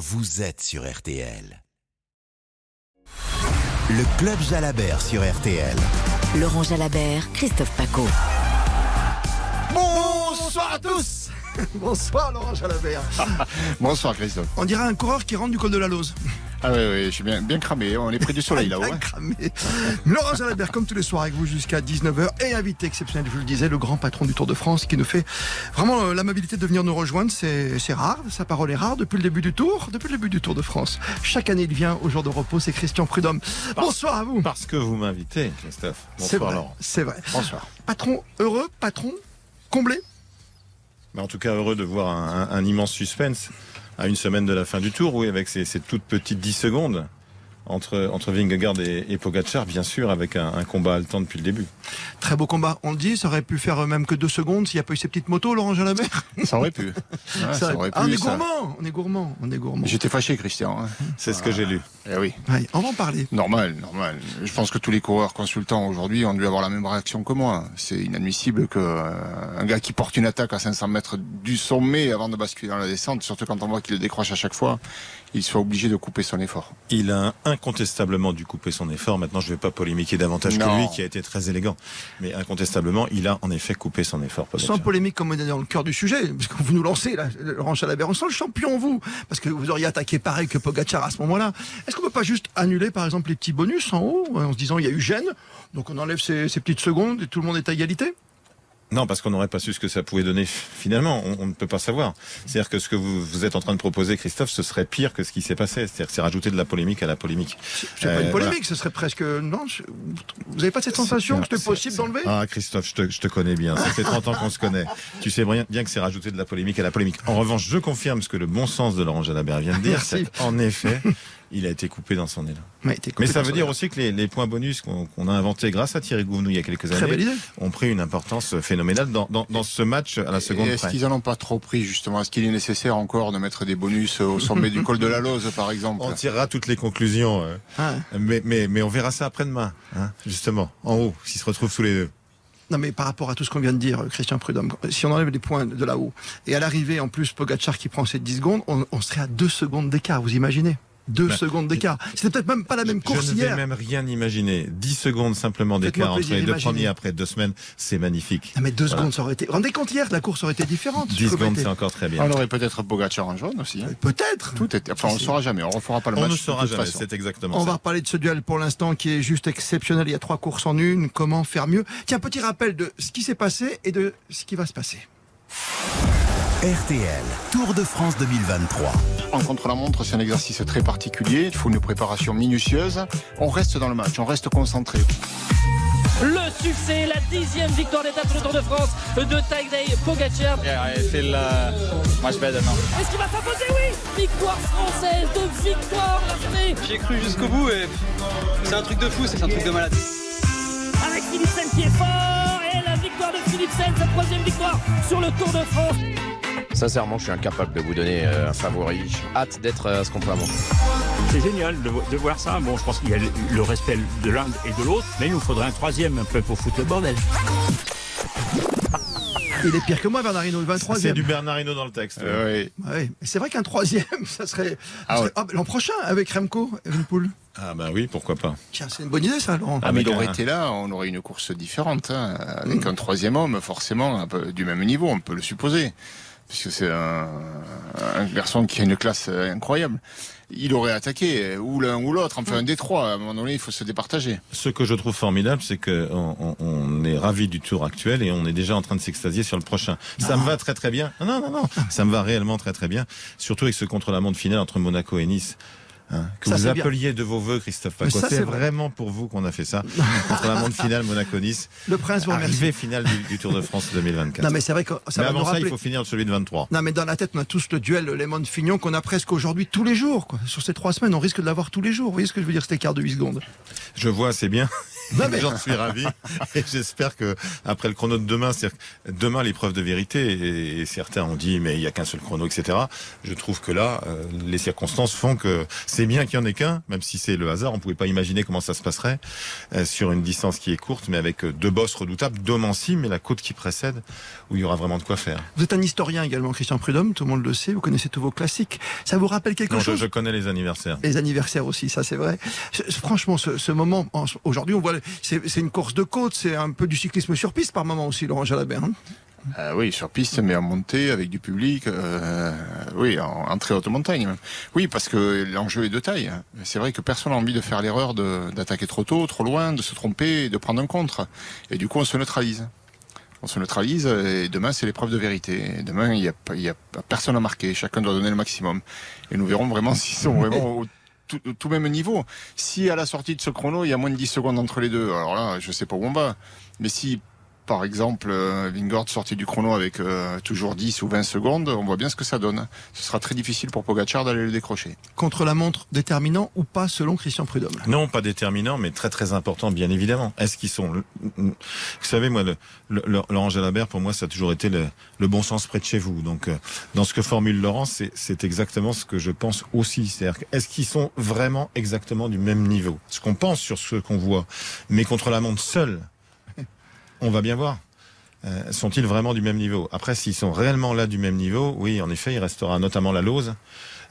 vous êtes sur RTL. Le Club Jalabert sur RTL. Laurent Jalabert, Christophe Paco. Bonsoir à tous Bonsoir Laurent Jalabert. Bonsoir Christophe. On dirait un coureur qui rentre du col de la Lose. Ah oui, oui, je suis bien, bien cramé. On est près du soleil là-haut. Bien hein. cramé. Laurent Jalabert, comme tous les soirs avec vous jusqu'à 19h, et invité exceptionnel, je vous le disais, le grand patron du Tour de France qui nous fait vraiment euh, l'amabilité de venir nous rejoindre. C'est rare, sa parole est rare depuis le début du Tour, depuis le début du Tour de France. Chaque année, il vient au jour de repos, c'est Christian Prudhomme. Bonsoir à vous. Parce que vous m'invitez, Christophe. C'est Bonsoir vrai, Laurent. c'est vrai. Bonsoir. Patron heureux, patron comblé. Mais en tout cas, heureux de voir un, immense suspense à une semaine de la fin du tour, oui, avec ces, toutes petites 10 secondes entre, entre Vingegaard et, et Pogacar, bien sûr, avec un, un combat haletant depuis le début. Très beau combat, on le dit, ça aurait pu faire même que deux secondes s'il n'y a pas eu ces petites motos, Laurent Jalabert. Ça aurait pu. Ouais, ça aurait pu. Ah, on est ça. gourmand, on est gourmand, on est gourmand. J'étais fâché, Christian. hein. C'est ce que j'ai lu. Eh oui. Ouais, on va en parler. Normal, normal. Je pense que tous les coureurs consultants aujourd'hui ont dû avoir la même réaction que moi. C'est inadmissible que euh, un gars qui porte une attaque à 500 mètres du sommet avant de basculer dans la descente, surtout quand on voit qu'il le décroche à chaque fois, il soit obligé de couper son effort. Il a incontestablement dû couper son effort. Maintenant, je ne vais pas polémiquer davantage Non. que lui, qui a été très élégant. Mais incontestablement, il a en effet coupé son effort. Sans polémique, comme on est dans le cœur du sujet, parce que vous nous lancez, là, Laurent Chalabert, on sent le champion, vous, parce que vous auriez attaqué pareil que Pogacar à ce moment-là. Est-ce qu'on peut pas juste annuler, par exemple, les petits bonus en haut, en se disant il y a eu gêne, donc on enlève ces, ces petites secondes et tout le monde est à égalité? Non, parce qu'on n'aurait pas su ce que ça pouvait donner. Finalement, on, on ne peut pas savoir. C'est-à-dire que ce que vous, vous êtes en train de proposer, Christophe, ce serait pire que ce qui s'est passé. C'est-à-dire que c'est rajouter de la polémique à la polémique. C'est pas Euh, une polémique, ce serait presque. Non, je- vous n'avez pas cette sensation que c'était possible d'enlever Ah, Christophe, je te, je te connais bien. Ça fait 30 ans qu'on se connaît. Tu sais bien, bien que c'est rajouter de la polémique à la polémique. En revanche, je confirme ce que le bon sens de Laurent Jalabert vient de dire. C'est En effet, il a été coupé dans son élan. Ouais, Mais ça veut dire aussi que les, les points bonus qu'on a inventés grâce à Thierry Gouvenou il y a quelques Très années ont pris une importance phénoménale dans, dans, dans ce match à la seconde Est-ce qu'ils en ont pas trop pris justement? Est-ce qu'il est nécessaire encore de mettre des bonus au sommet du col de la Lose, par exemple? On tirera toutes les conclusions, euh, Ah. mais, mais, mais on verra ça après-demain, hein, justement, en haut, s'ils se retrouvent tous les deux. Non, mais par rapport à tout ce qu'on vient de dire, Christian Prudhomme, si on enlève les points de là-haut, et à l'arrivée, en plus, Pogacar qui prend ses 10 secondes, on, on serait à 2 secondes d'écart, vous imaginez? 2 Ben, secondes d'écart. C'était peut-être même pas la même course je ne vais hier. même rien imaginer. 10 secondes simplement d'écart entre les deux premiers après deux semaines, c'est magnifique. Non, mais 2 Voilà. secondes, ça aurait été. Rendez compte hier, la course aurait été différente. 10 Ça aurait secondes, c'est encore très bien. On aurait peut-être Pogacar en jaune aussi. hein. Peut-être. Tout est... Enfin, on ne saura jamais. On ne refera pas le On match. ne de saura jamais, c'est exactement On ça. va reparler de ce duel pour l'instant qui est juste exceptionnel. Il y a trois courses en une. Comment faire mieux? Tiens, petit rappel de ce qui s'est passé et de ce qui va se passer. RTL, Tour de France 2023. En contre-la-montre, c'est un exercice très particulier. Il faut une préparation minutieuse. On reste dans le match, on reste concentré. Le succès, la dixième victoire d'étape sur le Tour de France de Tadej Pogacar. Yeah, I feel uh, much better now. Est-ce qu'il va s'imposer? Oui Victoire française de victoire raflée J'ai cru jusqu'au bout et c'est un truc de fou, c'est un truc de malade. avec Philipsen qui est fort et la victoire de Philipsen, sa troisième victoire sur le Tour de France. Sincèrement, je suis incapable de vous donner euh, un favori. J'ai hâte d'être euh, à ce contre-la-montre. C'est génial de, vo- de voir ça. Bon, je pense qu'il y a le, le respect de l'un et de l'autre, mais il nous faudrait un troisième un peu pour foutre le bordel. Il est pire que moi, Bernardino, le 23e. C'est du Bernardino dans le texte. Euh, oui. Ouais, mais c'est vrai qu'un troisième, ça serait. Ah ouais. ah, L'an prochain, avec Remco, Evenpool. Ah bah oui, pourquoi pas. Tiens, c'est une bonne idée, ça, Laurent. Ah, mais il aurait un- été là, on aurait une course différente, hein, avec un troisième homme, forcément, un peu du même niveau, on peut le supposer, puisque c'est un, garçon qui a une classe euh, incroyable. Il aurait attaqué, ou l'un ou l'autre, enfin un des trois, à un moment donné, il faut se départager. Ce que je trouve formidable, c'est que on, on- on est ravi du tour actuel et on est déjà en train de s'extasier sur le prochain. Ça me va très très bien. Non, non, non, ça me va réellement très très bien. Surtout avec ce contre-la-montre final entre Monaco et Nice. Hein, que Ça, vous bien. appeliez de vos voeux, Christophe Paco. ça, C'est c'est vrai. vraiment pour vous qu'on a fait ça. contre la montre finale Monaco-Nice. Le prince vous remercie. Arrivée finale du, du Tour de France 2024. Non, mais c'est vrai que ça Mais va nous avant ça, rappeler. il faut finir celui de 23. Non, mais dans la tête, on a tous le duel Lemon-Fignon qu'on a presque aujourd'hui tous les jours. Quoi. Sur ces trois semaines, on risque de l'avoir tous les jours. Vous voyez ce que je veux dire, cet écart de 8 secondes? Je vois, c'est bien. J'en suis ravi. Et j'espère que après le chrono de demain, c'est demain l'épreuve de vérité. Et, certains ont dit mais il y a qu'un seul chrono, etc. Je trouve que là, euh, les circonstances font que c'est bien qu'il y en ait qu'un, même si c'est le hasard. On pouvait pas imaginer comment ça se passerait euh, sur une distance qui est courte, mais avec euh, deux bosses redoutables, Domancy, mais la côte qui précède, où il y aura vraiment de quoi faire. Vous êtes un historien également, Christian Prudhomme. Tout le monde le sait. Vous connaissez tous vos classiques. Ça vous rappelle quelque non, chose? je, je, connais les anniversaires. Les anniversaires aussi, ça c'est vrai. Franchement, ce, ce moment, aujourd'hui, on voit, c'est une course de côte, c'est un peu du cyclisme sur piste par moment aussi, Laurent Jalabert. Hein euh, oui, sur piste, mais en montée, avec du public, euh, oui, en, très haute montagne. Oui, parce que l'enjeu est de taille. C'est vrai que personne n'a envie de faire l'erreur d'attaquer trop tôt, trop loin, de se tromper, de prendre un contre. Et du coup, on se neutralise. On se neutralise et demain, c'est l'épreuve de vérité. Demain, il n'y a, a personne à marquer. Chacun doit donner le maximum. Et nous verrons vraiment s'ils sont vraiment tout, même niveau. Si à la sortie de ce chrono, il y a moins de 10 secondes entre les deux, alors là, je sais pas où on va. Mais si par exemple, euh, Vingord sorti du chrono avec euh, toujours 10 ou 20 secondes, on voit bien ce que ça donne. Ce sera très difficile pour Pogacar d'aller le décrocher. Contre la montre, déterminant ou pas selon Christian Prudhomme Non, pas déterminant, mais très très important, bien évidemment. Est-ce qu'ils sont... Vous savez, moi, le, le, Laurent Jalabert, pour moi, ça a toujours été le, le bon sens près de chez vous. Donc, euh, dans ce que formule Laurent, c'est exactement ce que je pense aussi. C'est-à-dire, est-ce qu'ils sont vraiment exactement du même niveau? Ce qu'on pense sur ce qu'on voit, mais contre la montre seule, on va bien voir. Euh, sont-ils vraiment du même niveau? Après, s'ils sont réellement là du même niveau, oui, en effet, il restera notamment la Lose.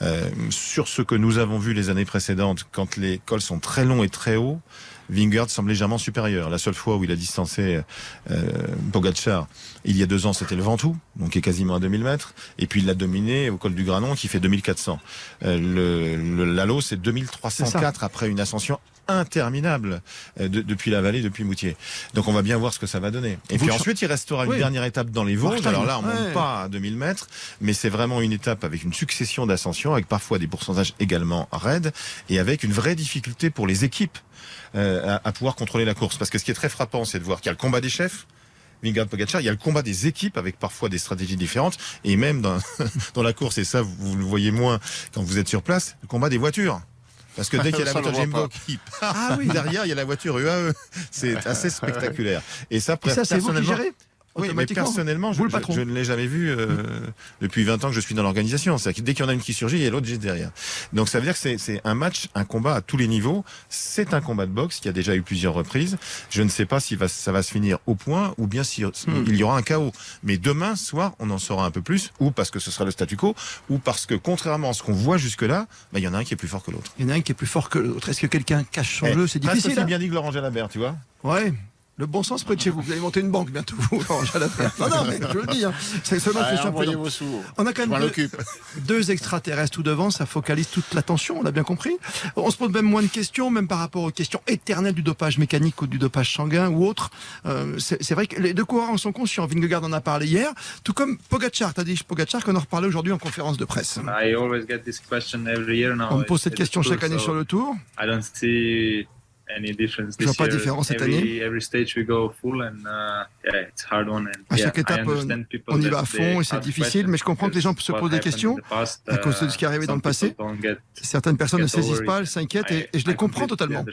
Euh, sur ce que nous avons vu les années précédentes, quand les cols sont très longs et très hauts, Vingard semble légèrement supérieur. La seule fois où il a distancé euh, Pogacar, il y a deux ans, c'était le Ventoux, donc qui est quasiment à 2000 mètres. Et puis il l'a dominé au col du Granon, qui fait 2400. Euh, le, le Lalo, c'est 2304 après une ascension interminable euh, de, depuis la vallée, depuis Moutier. Donc on va bien voir ce que ça va donner. Et puis ensuite, il restera une dernière étape dans les Vosges. Alors là, on ne monte pas à 2000 mètres, mais c'est vraiment une étape avec une succession d'ascensions, avec parfois des pourcentages également raides, et avec une vraie difficulté pour les équipes euh, à, à, pouvoir contrôler la course. Parce que ce qui est très frappant, c'est de voir qu'il y a le combat des chefs. Vingard Pogacar, il y a le combat des équipes avec parfois des stratégies différentes et même dans, dans la course, et ça vous le voyez moins quand vous êtes sur place, le combat des voitures. Parce que dès qu'il y a la voiture Jimbo qui part, ah oui. derrière, il y a la voiture UAE. C'est assez spectaculaire. Et ça, et ça c'est vous qui gérez? Oui, mais personnellement, je, je, je, ne l'ai jamais vu euh, depuis 20 ans que je suis dans l'organisation. C'est dès qu'il y en a une qui surgit, il y a l'autre juste derrière. Donc ça veut dire que c'est un match, un combat à tous les niveaux. C'est un combat de boxe qui a déjà eu plusieurs reprises. Je ne sais pas si va, ça va se finir au point ou bien si hmm. il y aura un chaos. Mais demain soir, on en saura un peu plus, ou parce que ce sera le statu quo, ou parce que contrairement à ce qu'on voit jusque-là, bah, il y en a un qui est plus fort que l'autre. Il y en a un qui est plus fort que l'autre. Est-ce que quelqu'un cache son eh, jeu? C'est difficile. C'est hein bien dit que Laurent Jalabert, tu vois. Ouais, le bon sens près de chez vous. Vous allez monter une banque bientôt. non, non, mais je le dis. Hein. C'est seulement sous. On a quand même deux, deux, extraterrestres tout devant. Ça focalise toute l'attention. On a bien compris. On se pose même moins de questions, même par rapport aux questions éternelles du dopage mécanique ou du dopage sanguin ou autre. Euh, C'est vrai que les deux coureurs en sont conscients. Vingegaard en a parlé hier, tout comme Pogacar. T'as dit Pogacar qu'on en reparlait aujourd'hui en conférence de presse. I always get this question every year now. On me pose cette question chaque année sur le tour. I don't see any difference this pas de différence cette année. Every, every stage we go full and uh, à chaque étape, on y va à fond et c'est difficile, mais je comprends que les gens se posent des questions à cause de ce qui est arrivé dans le passé. Certaines personnes ne saisissent pas, elles s'inquiètent et, et je les comprends totalement.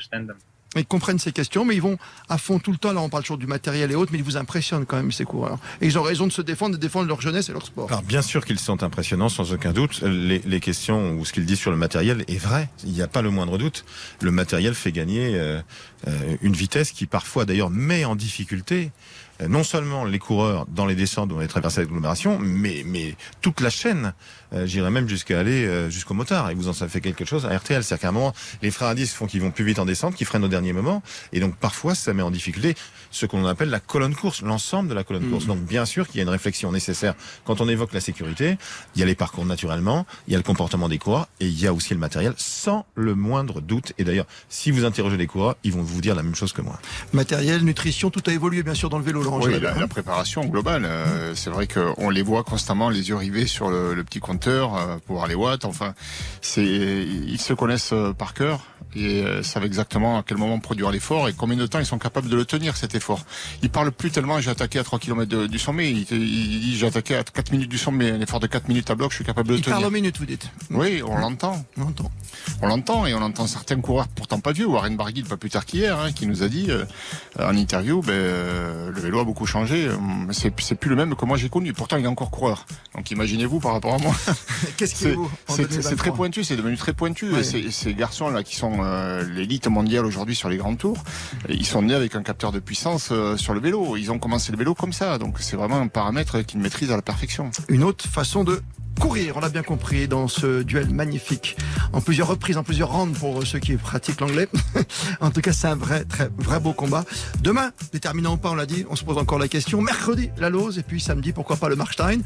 Ils comprennent ces questions, mais ils vont à fond tout le temps. Là, on parle toujours du matériel et autres, mais ils vous impressionnent quand même, ces coureurs. Et ils ont raison de se défendre, de défendre leur jeunesse et leur sport. Alors, bien sûr qu'ils sont impressionnants, sans aucun doute. Les, les questions ou ce qu'ils disent sur le matériel est vrai. Il n'y a pas le moindre doute. Le matériel fait gagner euh, euh, une vitesse qui, parfois, d'ailleurs, met en difficulté non seulement les coureurs dans les descentes dans les traversées d'agglomération, mais, mais toute la chaîne. Euh, J'irais même jusqu'à aller euh, jusqu'au motard. Et vous en savez fait quelque chose à RTL. C'est-à-dire qu'à un moment, les freins à font qu'ils vont plus vite en descente, qu'ils freinent au dernier moment. Et donc parfois, ça met en difficulté ce qu'on appelle la colonne course, l'ensemble de la colonne course. Mmh. Donc bien sûr qu'il y a une réflexion nécessaire quand on évoque la sécurité. Il y a les parcours naturellement, il y a le comportement des coureurs et il y a aussi le matériel sans le moindre doute. Et d'ailleurs, si vous interrogez les coureurs, ils vont vous dire la même chose que moi. Matériel, nutrition, tout a évolué bien sûr dans le vélo Oui, la, la préparation globale. euh, c'est vrai qu'on les voit constamment les yeux rivés sur le, le petit compteur euh, pour voir les watts. Enfin, c'est ils se connaissent euh, par cœur et euh, savent exactement à quel moment produire l'effort et combien de temps ils sont capables de le tenir cet effort. Ils parlent plus tellement j'ai attaqué à 3 km de- du sommet. Il, il dit j'ai attaqué à 4 minutes du sommet. Un effort de 4 minutes à bloc, je suis capable de le Il parle tenir. aux minutes, vous dites. Oui, on l'entend. On entend. On l'entend et on entend certains coureurs pourtant pas vieux, Warren Barguil pas plus tard qu'hier, hein, qui nous a dit euh, en interview, ben, euh, le vélo a beaucoup changé, euh, c'est plus le même que moi j'ai connu. Pourtant il est encore coureur. Donc imaginez-vous par rapport à moi. Qu'est-ce qui est C'est vous en c'est- c'est 2023? très pointu, c'est devenu très pointu. Ouais. Et ces, ces garçons là qui sont euh, l'élite mondiale aujourd'hui sur les grands tours, ils sont nés avec un capteur de puissance euh, sur le vélo. Ils ont commencé le vélo comme ça, donc c'est vraiment un paramètre qu'ils maîtrisent à la perfection. Une autre façon de courir, on l'a bien compris, dans ce duel magnifique, en plusieurs reprises, en plusieurs rounds pour ceux qui pratiquent l'anglais. en tout cas, c'est un vrai, très, vrai beau combat. Demain, déterminant ou pas, on l'a dit, on se pose encore la question. Mercredi, la Lose, et puis samedi, pourquoi pas le Markstein,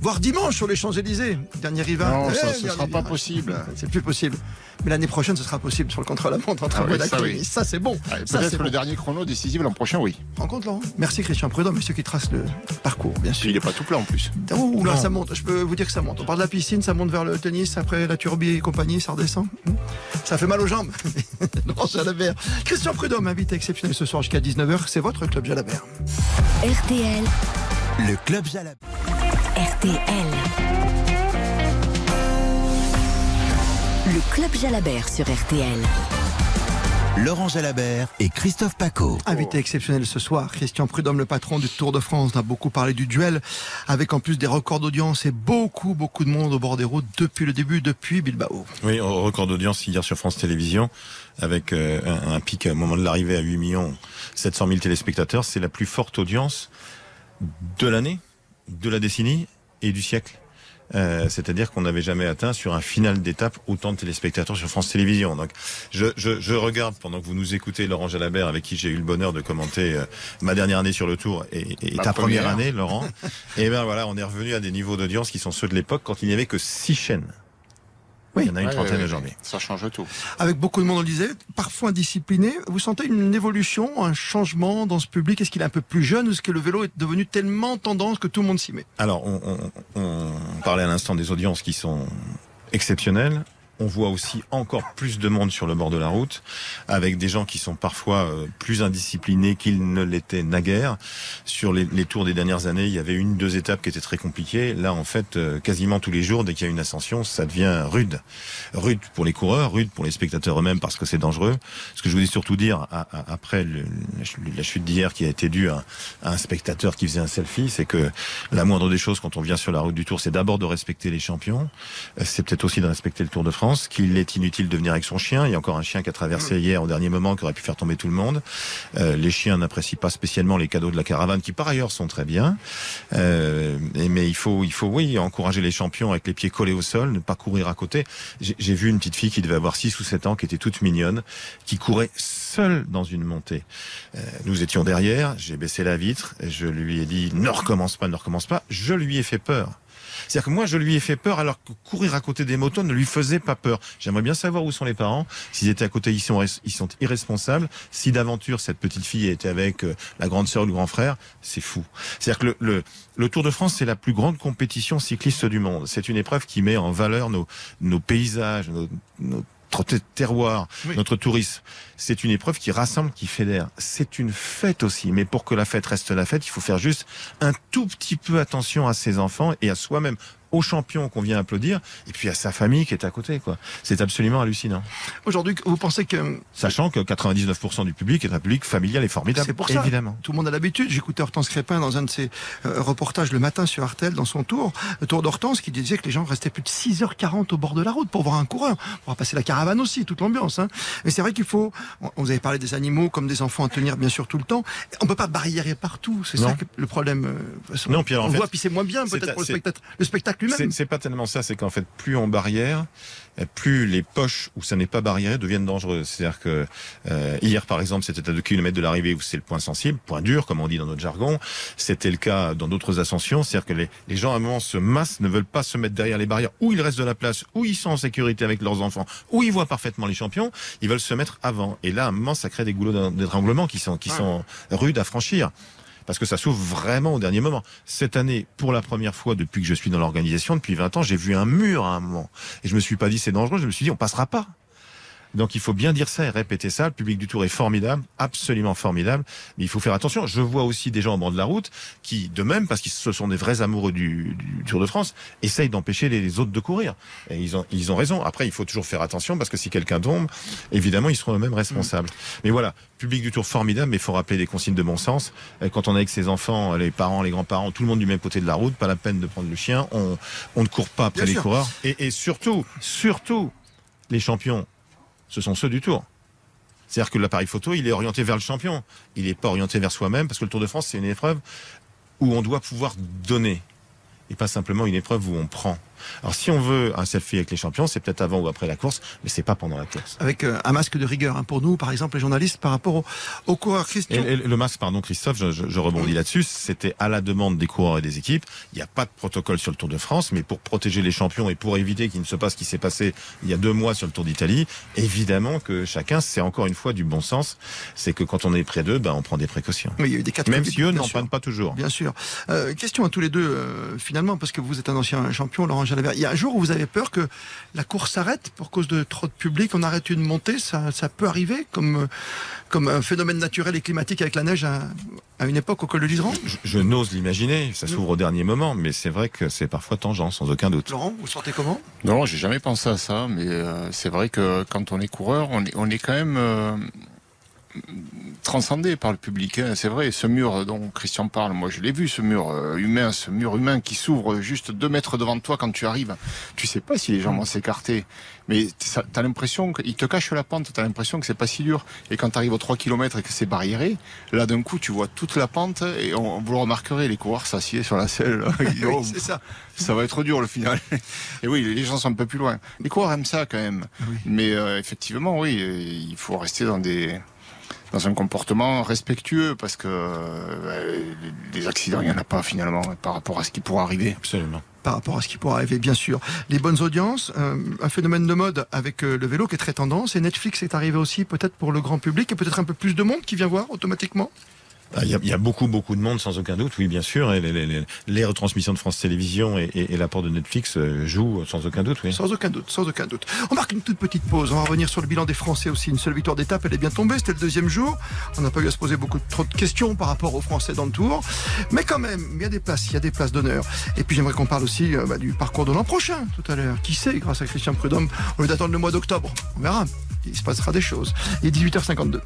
voire dimanche sur les Champs-Élysées. Dernier rival. Non, ça, Eh, ce dernier sera pas possible. C'est plus possible. Mais l'année prochaine, ce sera possible sur le contre-la-montre entre Ah oui, Monaco ça, et oui. Ça, c'est bon. Ah, Ça, Peut-être c'est le bon. dernier chrono décisif l'an prochain, oui. Rencontre, Laurent. Merci Christian Prudhomme et ceux qui tracent le parcours, bien sûr. Il n'est pas tout plat en plus. Oh là, ça monte. Je peux vous dire que ça monte. On part de la piscine, ça monte vers le tennis, après la turbie et compagnie, ça redescend. Hmm. Ça fait mal aux jambes. Laurent Jalabert. Christian Prudhomme, invité exceptionnel ce soir jusqu'à 19h. C'est votre club Jalabert. RTL, Le Club Jalabert. RTL. Le Club Jalabert sur RTL. Laurent Jalabert et Christophe Paco. Invité exceptionnel ce soir, Christian Prudhomme, le patron du Tour de France. On a beaucoup parlé du duel, avec en plus des records d'audience et beaucoup, beaucoup de monde au bord des routes depuis le début, depuis Bilbao. Oui, au record d'audience hier sur France Télévisions, avec euh, un, un pic au moment de l'arrivée à 8 millions 700 000 téléspectateurs. C'est la plus forte audience de l'année, de la décennie et du siècle. Euh, C'est-à-dire qu'on n'avait jamais atteint sur un final d'étape autant de téléspectateurs sur France Télévisions. Donc, je, je, je regarde pendant que vous nous écoutez, Laurent Jalabert, avec qui j'ai eu le bonheur de commenter euh, ma dernière année sur le Tour et, ta première. première. année, Laurent. et ben voilà, on est revenu à des niveaux d'audience qui sont ceux de l'époque quand il n'y avait que six chaînes. Oui. Il y en a une Ouais, trentaine ouais, aujourd'hui. Ça change tout. Avec beaucoup de monde, on le disait, parfois indiscipliné. Vous sentez une évolution, un changement dans ce public? Est-ce qu'il est un peu plus jeune ou est-ce que le vélo est devenu tellement tendance que tout le monde s'y met? Alors, on, on- on parlait à l'instant des audiences qui sont exceptionnelles. On voit aussi encore plus de monde sur le bord de la route, avec des gens qui sont parfois euh, plus indisciplinés qu'ils ne l'étaient naguère. Sur les, tours des dernières années, il y avait une, deux étapes qui étaient très compliquées. Là, en fait, euh, quasiment tous les jours, dès qu'il y a une ascension, ça devient rude. Rude pour les coureurs, rude pour les spectateurs eux-mêmes parce que c'est dangereux. Ce que je voulais surtout dire, après la chute d'hier qui a été due à, à un spectateur qui faisait un selfie, c'est que la moindre des choses quand on vient sur la route du Tour, c'est d'abord de respecter les champions. Euh, C'est peut-être aussi de respecter le Tour de France, qu'il est inutile de venir avec son chien. Il y a encore un chien qui a traversé hier au dernier moment qui aurait pu faire tomber tout le monde. Euh, les chiens n'apprécient pas spécialement les cadeaux de la caravane, qui par ailleurs sont très bien. Euh, mais il faut, il faut, oui, encourager les champions avec les pieds collés au sol, ne pas courir à côté. J'ai j'ai vu une petite fille qui devait avoir 6 ou 7 ans, qui était toute mignonne, qui courait seule dans une montée. Euh, nous étions derrière, j'ai baissé la vitre, et je lui ai dit ne recommence pas, ne recommence pas. Je lui ai fait peur. C'est-à-dire que moi, je lui ai fait peur alors que courir à côté des motos ne lui faisait pas peur. J'aimerais bien savoir où sont les parents. S'ils étaient à côté, ils sont, ils sont irresponsables. Si d'aventure, cette petite fille était avec euh, la grande sœur ou le grand frère, c'est fou. C'est-à-dire que le, le, le Tour de France, c'est la plus grande compétition cycliste du monde. C'est une épreuve qui met en valeur nos, nos paysages, nos, nos terroir, Oui. notre tourisme. C'est une épreuve qui rassemble, qui fédère. C'est une fête aussi. Mais pour que la fête reste la fête, il faut faire juste un tout petit peu attention à ses enfants et à soi-même, aux champions qu'on vient applaudir, et puis à sa famille qui est à côté. quoi. C'est absolument hallucinant. Aujourd'hui, vous pensez que Sachant que 99% du public est un public familial et formidable. C'est pour ça. Évidemment. Tout le monde a l'habitude. J'écoutais Hortense Crépin dans un de ses euh, reportages le matin sur Artel dans son tour, le tour d'Hortense, qui disait que les gens restaient plus de 6h40 au bord de la route pour voir un coureur. Pour passer la caravane aussi, toute l'ambiance. Hein. Mais c'est vrai qu'il faut, on- vous avez parlé des animaux comme des enfants à tenir bien sûr tout le temps. On peut pas barriérer partout. C'est ça que le problème. euh, Non, puis alors, on en fait, voit, puis c'est moins bien peut-être pour le c'est- spectacle, le spectacle C'est lui-même. c'est pas tellement ça, c'est qu'en fait, plus on barrière, plus les poches où ça n'est pas barriéré deviennent dangereuses. C'est-à-dire que euh, hier, par exemple, c'était à 2 km de l'arrivée où c'est le point sensible, point dur, comme on dit dans notre jargon. C'était le cas dans d'autres ascensions. C'est-à-dire que les, les gens, à un moment, se massent, ne veulent pas se mettre derrière les barrières, où il reste de la place, où ils sont en sécurité avec leurs enfants, où ils voient parfaitement les champions. Ils veulent se mettre avant. Et là, à un moment, ça crée des goulots d'étranglement qui sont, qui sont rudes à franchir. Parce que ça s'ouvre vraiment au dernier moment. Cette année, pour la première fois depuis que je suis dans l'organisation, depuis 20 ans, j'ai vu un mur à un moment. Et je me suis pas dit c'est dangereux, je me suis dit on passera pas. Donc il faut bien dire ça et répéter ça. Le public du Tour est formidable, absolument formidable. Mais il faut faire attention. Je vois aussi des gens au bord de la route qui, de même, parce qu'ils ce sont des vrais amoureux du, du Tour de France, essayent d'empêcher les, les autres de courir. Et ils ont, ils ont raison. Après, il faut toujours faire attention parce que si quelqu'un tombe, évidemment, ils seront eux-mêmes responsables. Mais voilà, public du Tour formidable, mais il faut rappeler des consignes de bon sens. Quand on est avec ses enfants, les parents, les grands-parents, tout le monde du même côté de la route, pas la peine de prendre le chien. On, on ne court pas après Bien les sûr. coureurs. Et, et surtout, surtout, les champions, ce sont ceux du Tour. C'est-à-dire que l'appareil photo, il est orienté vers le champion. Il n'est pas orienté vers soi-même, parce que le Tour de France, c'est une épreuve où on doit pouvoir donner. Et pas simplement une épreuve où on prend. Alors si on veut un selfie avec les champions, c'est peut-être avant ou après la course, mais c'est pas pendant la course. Avec euh, un masque de rigueur hein, pour nous, par exemple, les journalistes, par rapport aux, aux coureurs Christian. et le masque, pardon Christophe, je, je- je rebondis là-dessus, c'était à la demande des coureurs et des équipes. Il n'y a pas de protocole sur le Tour de France, mais pour protéger les champions et pour éviter qu'il ne se passe ce qui s'est passé il y a deux mois sur le Tour d'Italie, évidemment que chacun, c'est encore une fois du bon sens, c'est que quand on est près d'eux, ben, on prend des précautions. Oui, il y a eu des cas de Même si eux n'en prennent pas toujours. Bien sûr. Euh, question à tous les deux, euh, finalement, parce que vous êtes un ancien champion, Laurent Jalabert. Il y a un jour où vous avez peur que la course s'arrête pour cause de trop de public, on arrête une montée, ça, ça peut arriver comme, euh, comme un phénomène naturel et climatique avec la neige à, à une époque au col de l'Iseran Je, je n'ose l'imaginer, ça s'ouvre au dernier moment, mais c'est vrai que c'est parfois tangent, sans aucun doute. Laurent, vous sortez comment? Non, j'ai jamais pensé à ça, mais euh, c'est vrai que quand on est coureur, on est, on est quand même euh, transcendé par le public. hein. C'est vrai, ce mur dont Christian parle, moi je l'ai vu, ce mur euh, humain, ce mur humain qui s'ouvre juste deux mètres devant toi quand tu arrives. Tu sais pas si les gens vont s'écarter, mais t'as l'impression qu'ils te cachent la pente, t'as l'impression que c'est pas si dur. Et quand t'arrives aux 3 km et que c'est barriéré, là d'un coup tu vois toute la pente et on, vous le remarquerez, les coureurs s'assiedent sur la selle. Oh, c'est ça. ça va être dur le final. Et oui, les gens sont un peu plus loin. Les coureurs aiment ça quand même. Mais euh, effectivement, oui, il faut rester dans des dans un comportement respectueux parce que euh, les accidents, il n'y en a pas finalement par rapport à ce qui pourrait arriver. Absolument. par rapport à ce qui pourra arriver, bien sûr. Les bonnes audiences, euh, un phénomène de mode avec euh, le vélo qui est très tendance, et Netflix est arrivé aussi peut-être pour le grand public, et peut-être un peu plus de monde qui vient voir automatiquement? Ah, Il y, a, beaucoup, beaucoup de monde, sans aucun doute, oui, bien sûr. Et les, retransmissions de France Télévisions et l'apport de Netflix euh, jouent sans aucun doute, oui. Sans aucun doute, sans aucun doute. On marque une toute petite pause. On va revenir sur le bilan des Français aussi. Une seule victoire d'étape, elle est bien tombée. C'était le deuxième jour. On n'a pas eu à se poser beaucoup trop de questions par rapport aux Français dans le Tour. Mais quand même, il y a des places, il y a des places d'honneur. Et puis j'aimerais qu'on parle aussi euh, bah, du parcours de l'an prochain tout à l'heure. Qui sait, grâce à Christian Prudhomme, au lieu d'attendre le mois d'octobre. On verra. Il se passera des choses. Il est 18h52.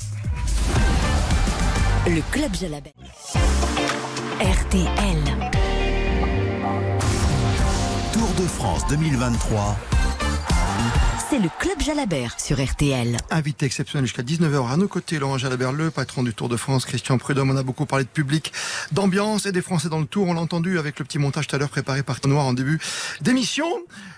Le Club Jalabert. RTL. Tour de France 2023. C'est le Club Jalabert sur RTL. Invité exceptionnel jusqu'à 19h à nos côtés, Laurent Jalabert, le patron du Tour de France, Christian Prudhomme. On a beaucoup parlé de public, d'ambiance et des Français dans le Tour. On l'a entendu avec le petit montage tout à l'heure préparé par Noir en début d'émission.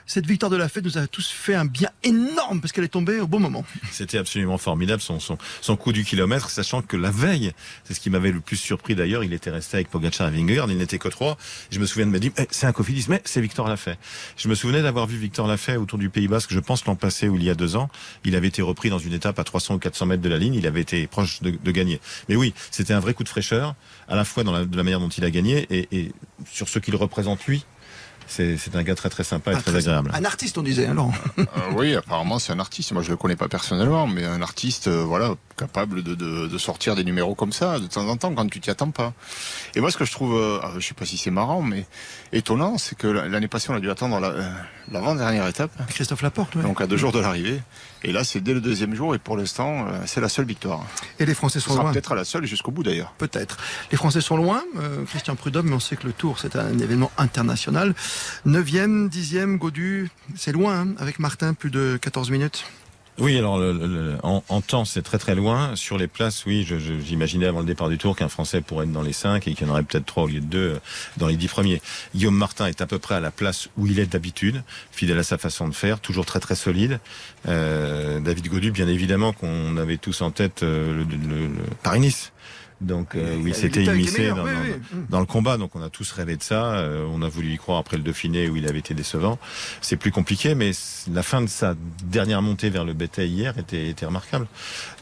Cette victoire de la fête nous a tous fait un bien énorme parce qu'elle est tombée au bon moment. C'était absolument formidable son, son, son coup du kilomètre, sachant que la veille, c'est ce qui m'avait le plus surpris d'ailleurs, il était resté avec Pogacar et Vingegaard, il n'était que trois. Je me souviens de me dire, eh, c'est un cofidis, mais c'est Victor Lafay. Je me souvenais d'avoir vu Victor Lafay autour du Pays Basque, je pense l'an passé ou il y a deux ans. Il avait été repris dans une étape à 300 ou 400 mètres de la ligne, il avait été proche de, de gagner. Mais oui, c'était un vrai coup de fraîcheur, à la fois dans la, de la manière dont il a gagné et, et sur ce qu'il représente lui. C'est un gars très très sympa et Ah, très très- agréable. Un artiste, on disait, hein, Laurent. Euh, oui, apparemment c'est un artiste. Moi je le connais pas personnellement, mais un artiste, euh, voilà, capable de, de, de sortir des numéros comme ça de temps en temps quand tu t'y attends pas. Et moi ce que je trouve, euh, ah, je sais pas si c'est marrant, mais étonnant, c'est que l'année passée on a dû attendre la, euh, l'avant-dernière étape, Christophe Laporte, ouais. donc à deux jours de l'arrivée. Et là c'est dès le deuxième jour et pour l'instant euh, c'est la seule victoire. Et les Français sont sera loin. peut-être la seule jusqu'au bout d'ailleurs. Peut-être. Les Français sont loin, Christian Prudhomme, mais on sait que le Tour, c'est un événement international. 9e, 10e, Godu, c'est loin, hein, avec Martin, plus de 14 minutes. Oui, alors le- le- en, en temps, c'est très très loin. Sur les places, oui, je- je- j'imaginais avant le départ du Tour qu'un Français pourrait être dans les 5 et qu'il y en aurait peut-être 3 au lieu de 2 dans les 10 premiers. Guillaume Martin est à peu près à la place où il est d'habitude, fidèle à sa façon de faire, toujours très très solide. Euh, David Godu, bien évidemment, qu'on avait tous en tête euh, le- le Paris-Nice. Donc euh, Il oui, c'était immiscé dans, oui, dans- oui. dans le combat, donc on a tous rêvé de ça. Euh, on a voulu y croire après le Dauphiné où il avait été décevant. C'est plus compliqué, mais la fin de sa dernière montée vers le bétail hier était, était remarquable.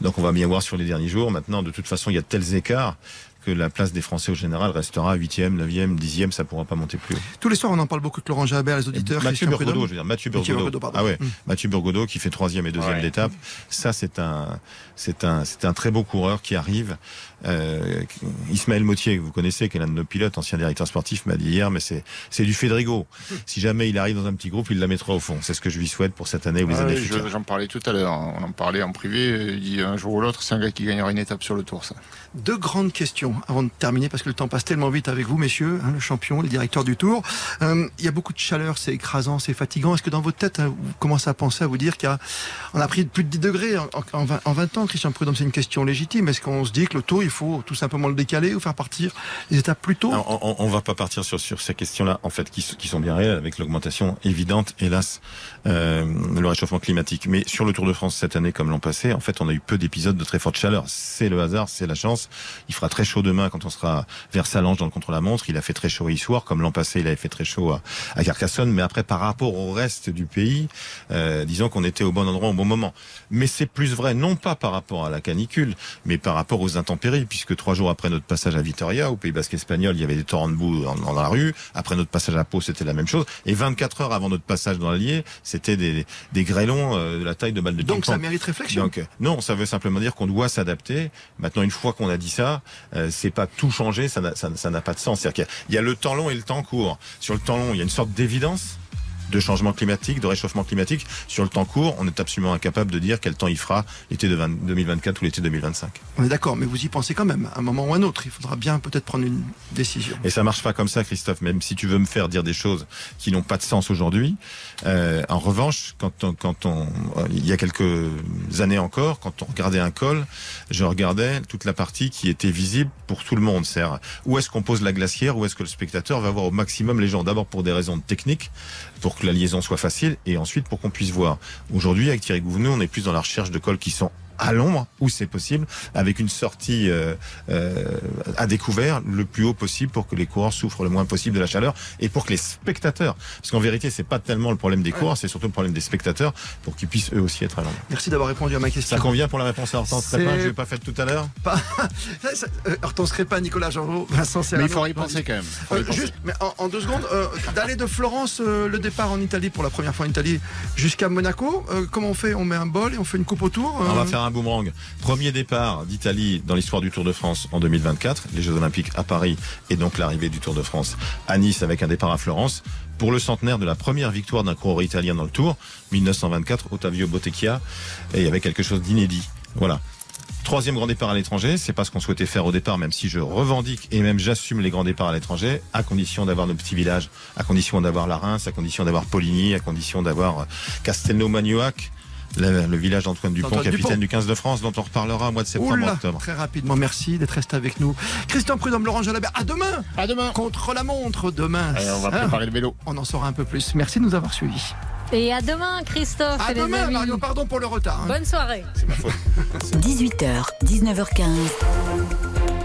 Donc on va bien voir sur les derniers jours. Maintenant, de toute façon, il y a de tels écarts que la place des Français au général restera 8e, 9e, 10e, ça pourra pas monter plus haut. Tous les soirs, on en parle beaucoup avec Laurent Jalabert, les auditeurs. Mathieu Burgodeau, je veux dire, Mathieu Burgodeau. Ah ouais, Mm. Mathieu Burgodeau qui fait troisième et deuxième Ouais. d'étape. Ça, c'est un, c'est un, c'est un très beau coureur qui arrive. Euh, Ismaël Mautier, que vous connaissez, qui est l'un de nos pilotes, ancien directeur sportif, m'a dit hier, mais c'est, c'est du Federigo. Si jamais il arrive dans un petit groupe, il la mettra au fond. C'est ce que je lui souhaite pour cette année ou les Ah années oui, futures. je- J'en parlais tout à l'heure. On en parlait en privé. Il dit un jour ou l'autre, c'est un gars qui gagnera une étape sur le tour, ça. Deux grandes questions avant de terminer parce que le temps passe tellement vite avec vous, messieurs, hein, le champion, le directeur du Tour. Euh, il y a beaucoup de chaleur, c'est écrasant, c'est fatigant. Est-ce que dans votre tête, hein, vous commencez à penser à vous dire y a, a pris plus de 10 degrés en, en- en 20, en 20 ans, Christian Prudhomme, c'est une question légitime. Est-ce qu'on se dit que le Tour, il faut tout simplement le décaler ou faire partir les étapes plus tôt? Non, on, on va pas partir sur, sur ces questions-là, en fait, qui, qui sont bien réelles, avec l'augmentation évidente, hélas, euh, le réchauffement climatique. Mais sur le Tour de France cette année, comme l'an passé, en fait, on a eu peu d'épisodes de très forte chaleur. C'est le hasard, c'est la chance. Il fera très chaud demain quand on sera vers Salange dans le contre-la-montre. Il a fait très chaud hier soir, comme l'an passé, il avait fait très chaud à, à Carcassonne. Mais après, par rapport au reste du pays, euh, disons qu'on était au bon endroit au bon moment. Mais c'est plus vrai, non pas par rapport à la canicule, mais par rapport aux intempéries, puisque trois jours après notre passage à Vitoria, au Pays Basque espagnol, il y avait des torrents de boue dans, dans la rue. Après notre passage à Pau, c'était la même chose. Et 24 heures avant notre passage dans l'Allier, c'était des, des grêlons euh, de la taille de balles de Donc ça mérite réflexion. Donc euh, non, ça veut simplement dire qu'on doit s'adapter. Maintenant, une fois qu'on a dit ça, euh, c'est pas tout changer, ça n'a pas de sens. Il y a le temps long et le temps court. Sur le temps long, il y a une sorte d'évidence de changement climatique, de réchauffement climatique. Sur le temps court, on est absolument incapable de dire quel temps il fera l'été de 20 2024 ou l'été 2025. On est d'accord, mais vous y pensez quand même, à un moment ou à un autre. Il faudra bien peut-être prendre une décision. Et ça marche pas comme ça, Christophe. Même si tu veux me faire dire des choses qui n'ont pas de sens aujourd'hui. Euh, en revanche, quand on, quand on, euh, il y a quelques années encore, quand on regardait un col, je regardais toute la partie qui était visible pour tout le monde. C'est où est-ce qu'on pose la glacière, où est-ce que le spectateur va voir au maximum les gens? D'abord pour des raisons techniques, pour que la liaison soit facile, et ensuite pour qu'on puisse voir. Aujourd'hui, avec Thierry Gouvenou, on est plus dans la recherche de cols qui sont à l'ombre, où c'est possible, avec une sortie euh, euh, à découvert le plus haut possible pour que les coureurs souffrent le moins possible de la chaleur et pour que les spectateurs, parce qu'en vérité c'est pas tellement le problème des coureurs, c'est surtout le problème des spectateurs, pour qu'ils puissent eux aussi être à l'ombre. Merci d'avoir répondu à ma question. Ça convient pour la réponse à Hortense C'est- Crépin que je n'ai pas faite tout à l'heure? Pas... Euh, Hortense Crépin, Nicolas Jean Vincent Mais il faudra y penser quand même. Faut Euh, penser. juste, mais en, en deux secondes, euh, d'aller de Florence, euh, le départ en Italie pour la première fois en Italie, jusqu'à Monaco. euh, comment on fait? On met un bol et on fait une coupe autour. On va faire un boomerang. Premier départ d'Italie dans l'histoire du Tour de France en 2024, les Jeux Olympiques à Paris et donc l'arrivée du Tour de France à Nice avec un départ à Florence. Pour le centenaire de la première victoire d'un coureur italien dans le Tour, 1924, Ottavio Bottecchia, et il y avait quelque chose d'inédit. Voilà. Troisième grand départ à l'étranger, c'est pas ce qu'on souhaitait faire au départ, même si je revendique et même j'assume les grands départs à l'étranger, à condition d'avoir nos petits villages, à condition d'avoir la Reims, à condition d'avoir Poligny, à condition d'avoir euh, Castelnau-Magnoac, le, le village d'Antoine Dupont, capitaine Dupont. du 15 de France, dont on reparlera au mois de septembre, Oula, octobre. très rapidement, merci d'être resté avec nous. Christian Prudhomme, Laurent Jalabert, à demain À demain. Contre la montre, demain. Allez, on va Hein, préparer le vélo. on en saura un peu plus. Merci de nous avoir suivis. Et à demain, Christophe. À et les demain, amis. Mario, pardon pour le retard. hein. Bonne soirée. C'est ma faute. 18h, 19h15.